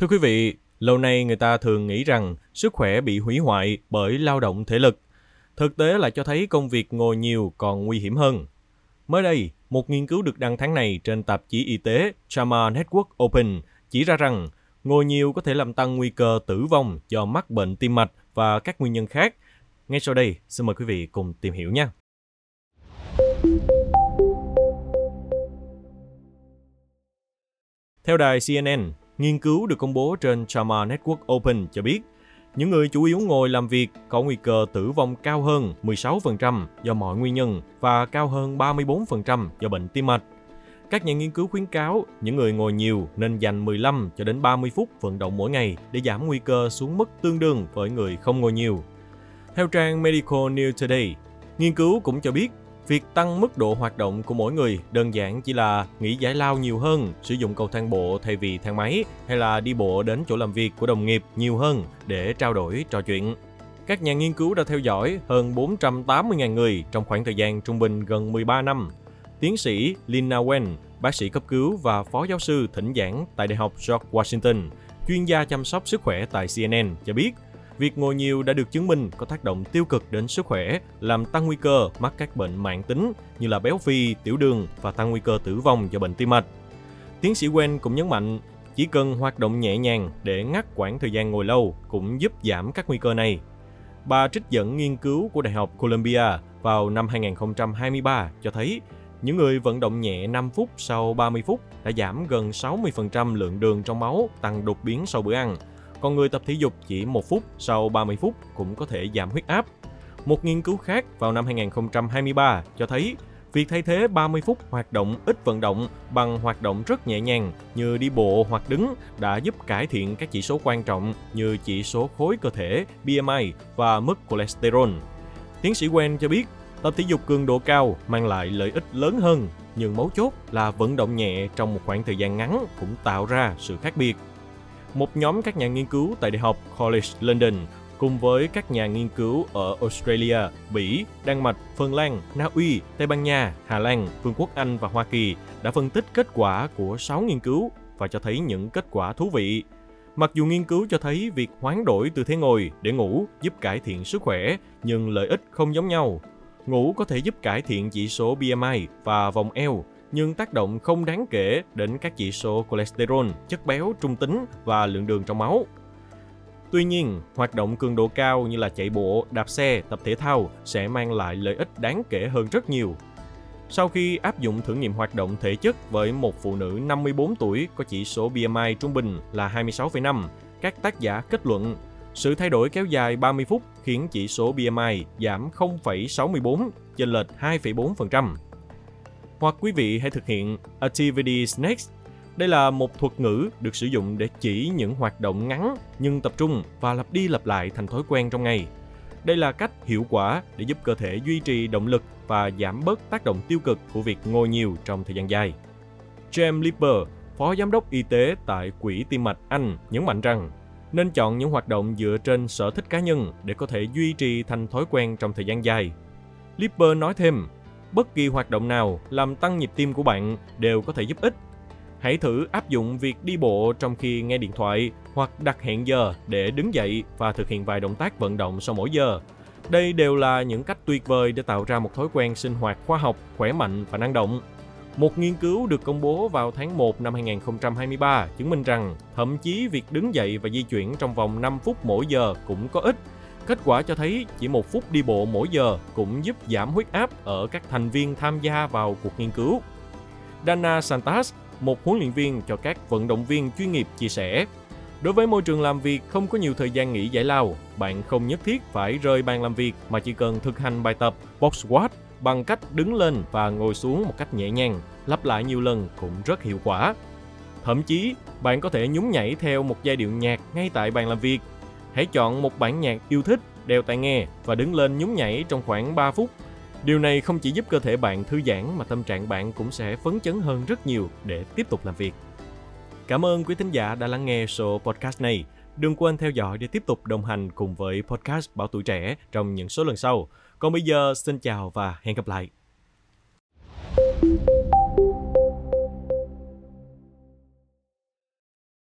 Thưa quý vị, lâu nay người ta thường nghĩ rằng sức khỏe bị hủy hoại bởi lao động thể lực. Thực tế là cho thấy công việc ngồi nhiều còn nguy hiểm hơn. Mới đây, một nghiên cứu được đăng tháng này trên tạp chí y tế JAMA Network Open chỉ ra rằng ngồi nhiều có thể làm tăng nguy cơ tử vong do mắc bệnh tim mạch và các nguyên nhân khác. Ngay sau đây, xin mời quý vị cùng tìm hiểu nha. Theo đài CNN, nghiên cứu được công bố trên JAMA Network Open cho biết, những người chủ yếu ngồi làm việc có nguy cơ tử vong cao hơn 16% do mọi nguyên nhân và cao hơn 34% do bệnh tim mạch. Các nhà nghiên cứu khuyến cáo những người ngồi nhiều nên dành 15 cho đến 30 phút vận động mỗi ngày để giảm nguy cơ xuống mức tương đương với người không ngồi nhiều. Theo trang Medical News Today, nghiên cứu cũng cho biết Việc tăng mức độ hoạt động của mỗi người đơn giản chỉ là nghỉ giải lao nhiều hơn, sử dụng cầu thang bộ thay vì thang máy hay là đi bộ đến chỗ làm việc của đồng nghiệp nhiều hơn để trao đổi, trò chuyện. Các nhà nghiên cứu đã theo dõi hơn 480.000 người trong khoảng thời gian trung bình gần 13 năm. Tiến sĩ Lina Wen, bác sĩ cấp cứu và phó giáo sư thỉnh giảng tại Đại học George Washington, chuyên gia chăm sóc sức khỏe tại CNN cho biết – Việc ngồi nhiều đã được chứng minh có tác động tiêu cực đến sức khỏe, làm tăng nguy cơ mắc các bệnh mãn tính như là béo phì, tiểu đường và tăng nguy cơ tử vong do bệnh tim mạch. Tiến sĩ Wen cũng nhấn mạnh, chỉ cần hoạt động nhẹ nhàng để ngắt quãng thời gian ngồi lâu cũng giúp giảm các nguy cơ này. Bà trích dẫn nghiên cứu của Đại học Columbia vào năm 2023 cho thấy những người vận động nhẹ 5 phút sau 30 phút đã giảm gần 60% lượng đường trong máu, tăng đột biến sau bữa ăn còn người tập thể dục chỉ 1 phút sau 30 phút cũng có thể giảm huyết áp. Một nghiên cứu khác vào năm 2023 cho thấy việc thay thế 30 phút hoạt động ít vận động bằng hoạt động rất nhẹ nhàng như đi bộ hoặc đứng đã giúp cải thiện các chỉ số quan trọng như chỉ số khối cơ thể, BMI và mức cholesterol. Tiến sĩ Wen cho biết, tập thể dục cường độ cao mang lại lợi ích lớn hơn, nhưng mấu chốt là vận động nhẹ trong một khoảng thời gian ngắn cũng tạo ra sự khác biệt một nhóm các nhà nghiên cứu tại Đại học College London cùng với các nhà nghiên cứu ở Australia, Bỉ, Đan Mạch, Phần Lan, Na Uy, Tây Ban Nha, Hà Lan, Vương quốc Anh và Hoa Kỳ đã phân tích kết quả của 6 nghiên cứu và cho thấy những kết quả thú vị. Mặc dù nghiên cứu cho thấy việc hoán đổi tư thế ngồi để ngủ giúp cải thiện sức khỏe, nhưng lợi ích không giống nhau. Ngủ có thể giúp cải thiện chỉ số BMI và vòng eo, nhưng tác động không đáng kể đến các chỉ số cholesterol, chất béo trung tính và lượng đường trong máu. Tuy nhiên, hoạt động cường độ cao như là chạy bộ, đạp xe, tập thể thao sẽ mang lại lợi ích đáng kể hơn rất nhiều. Sau khi áp dụng thử nghiệm hoạt động thể chất với một phụ nữ 54 tuổi có chỉ số BMI trung bình là 26,5, các tác giả kết luận sự thay đổi kéo dài 30 phút khiến chỉ số BMI giảm 0,64, chênh lệch 2,4%. Hoặc quý vị hãy thực hiện Activity Next. Đây là một thuật ngữ được sử dụng để chỉ những hoạt động ngắn nhưng tập trung và lặp đi lặp lại thành thói quen trong ngày. Đây là cách hiệu quả để giúp cơ thể duy trì động lực và giảm bớt tác động tiêu cực của việc ngồi nhiều trong thời gian dài. James Lipper, Phó Giám đốc Y tế tại Quỹ Tim mạch Anh nhấn mạnh rằng nên chọn những hoạt động dựa trên sở thích cá nhân để có thể duy trì thành thói quen trong thời gian dài. Lipper nói thêm, bất kỳ hoạt động nào làm tăng nhịp tim của bạn đều có thể giúp ích. Hãy thử áp dụng việc đi bộ trong khi nghe điện thoại hoặc đặt hẹn giờ để đứng dậy và thực hiện vài động tác vận động sau mỗi giờ. Đây đều là những cách tuyệt vời để tạo ra một thói quen sinh hoạt khoa học, khỏe mạnh và năng động. Một nghiên cứu được công bố vào tháng 1 năm 2023 chứng minh rằng thậm chí việc đứng dậy và di chuyển trong vòng 5 phút mỗi giờ cũng có ích Kết quả cho thấy chỉ một phút đi bộ mỗi giờ cũng giúp giảm huyết áp ở các thành viên tham gia vào cuộc nghiên cứu. Dana Santas, một huấn luyện viên cho các vận động viên chuyên nghiệp chia sẻ, Đối với môi trường làm việc không có nhiều thời gian nghỉ giải lao, bạn không nhất thiết phải rời bàn làm việc mà chỉ cần thực hành bài tập box squat bằng cách đứng lên và ngồi xuống một cách nhẹ nhàng, lặp lại nhiều lần cũng rất hiệu quả. Thậm chí, bạn có thể nhún nhảy theo một giai điệu nhạc ngay tại bàn làm việc Hãy chọn một bản nhạc yêu thích, đeo tai nghe và đứng lên nhún nhảy trong khoảng 3 phút. Điều này không chỉ giúp cơ thể bạn thư giãn mà tâm trạng bạn cũng sẽ phấn chấn hơn rất nhiều để tiếp tục làm việc. Cảm ơn quý thính giả đã lắng nghe số podcast này. Đừng quên theo dõi để tiếp tục đồng hành cùng với podcast Bảo Tuổi Trẻ trong những số lần sau. Còn bây giờ, xin chào và hẹn gặp lại.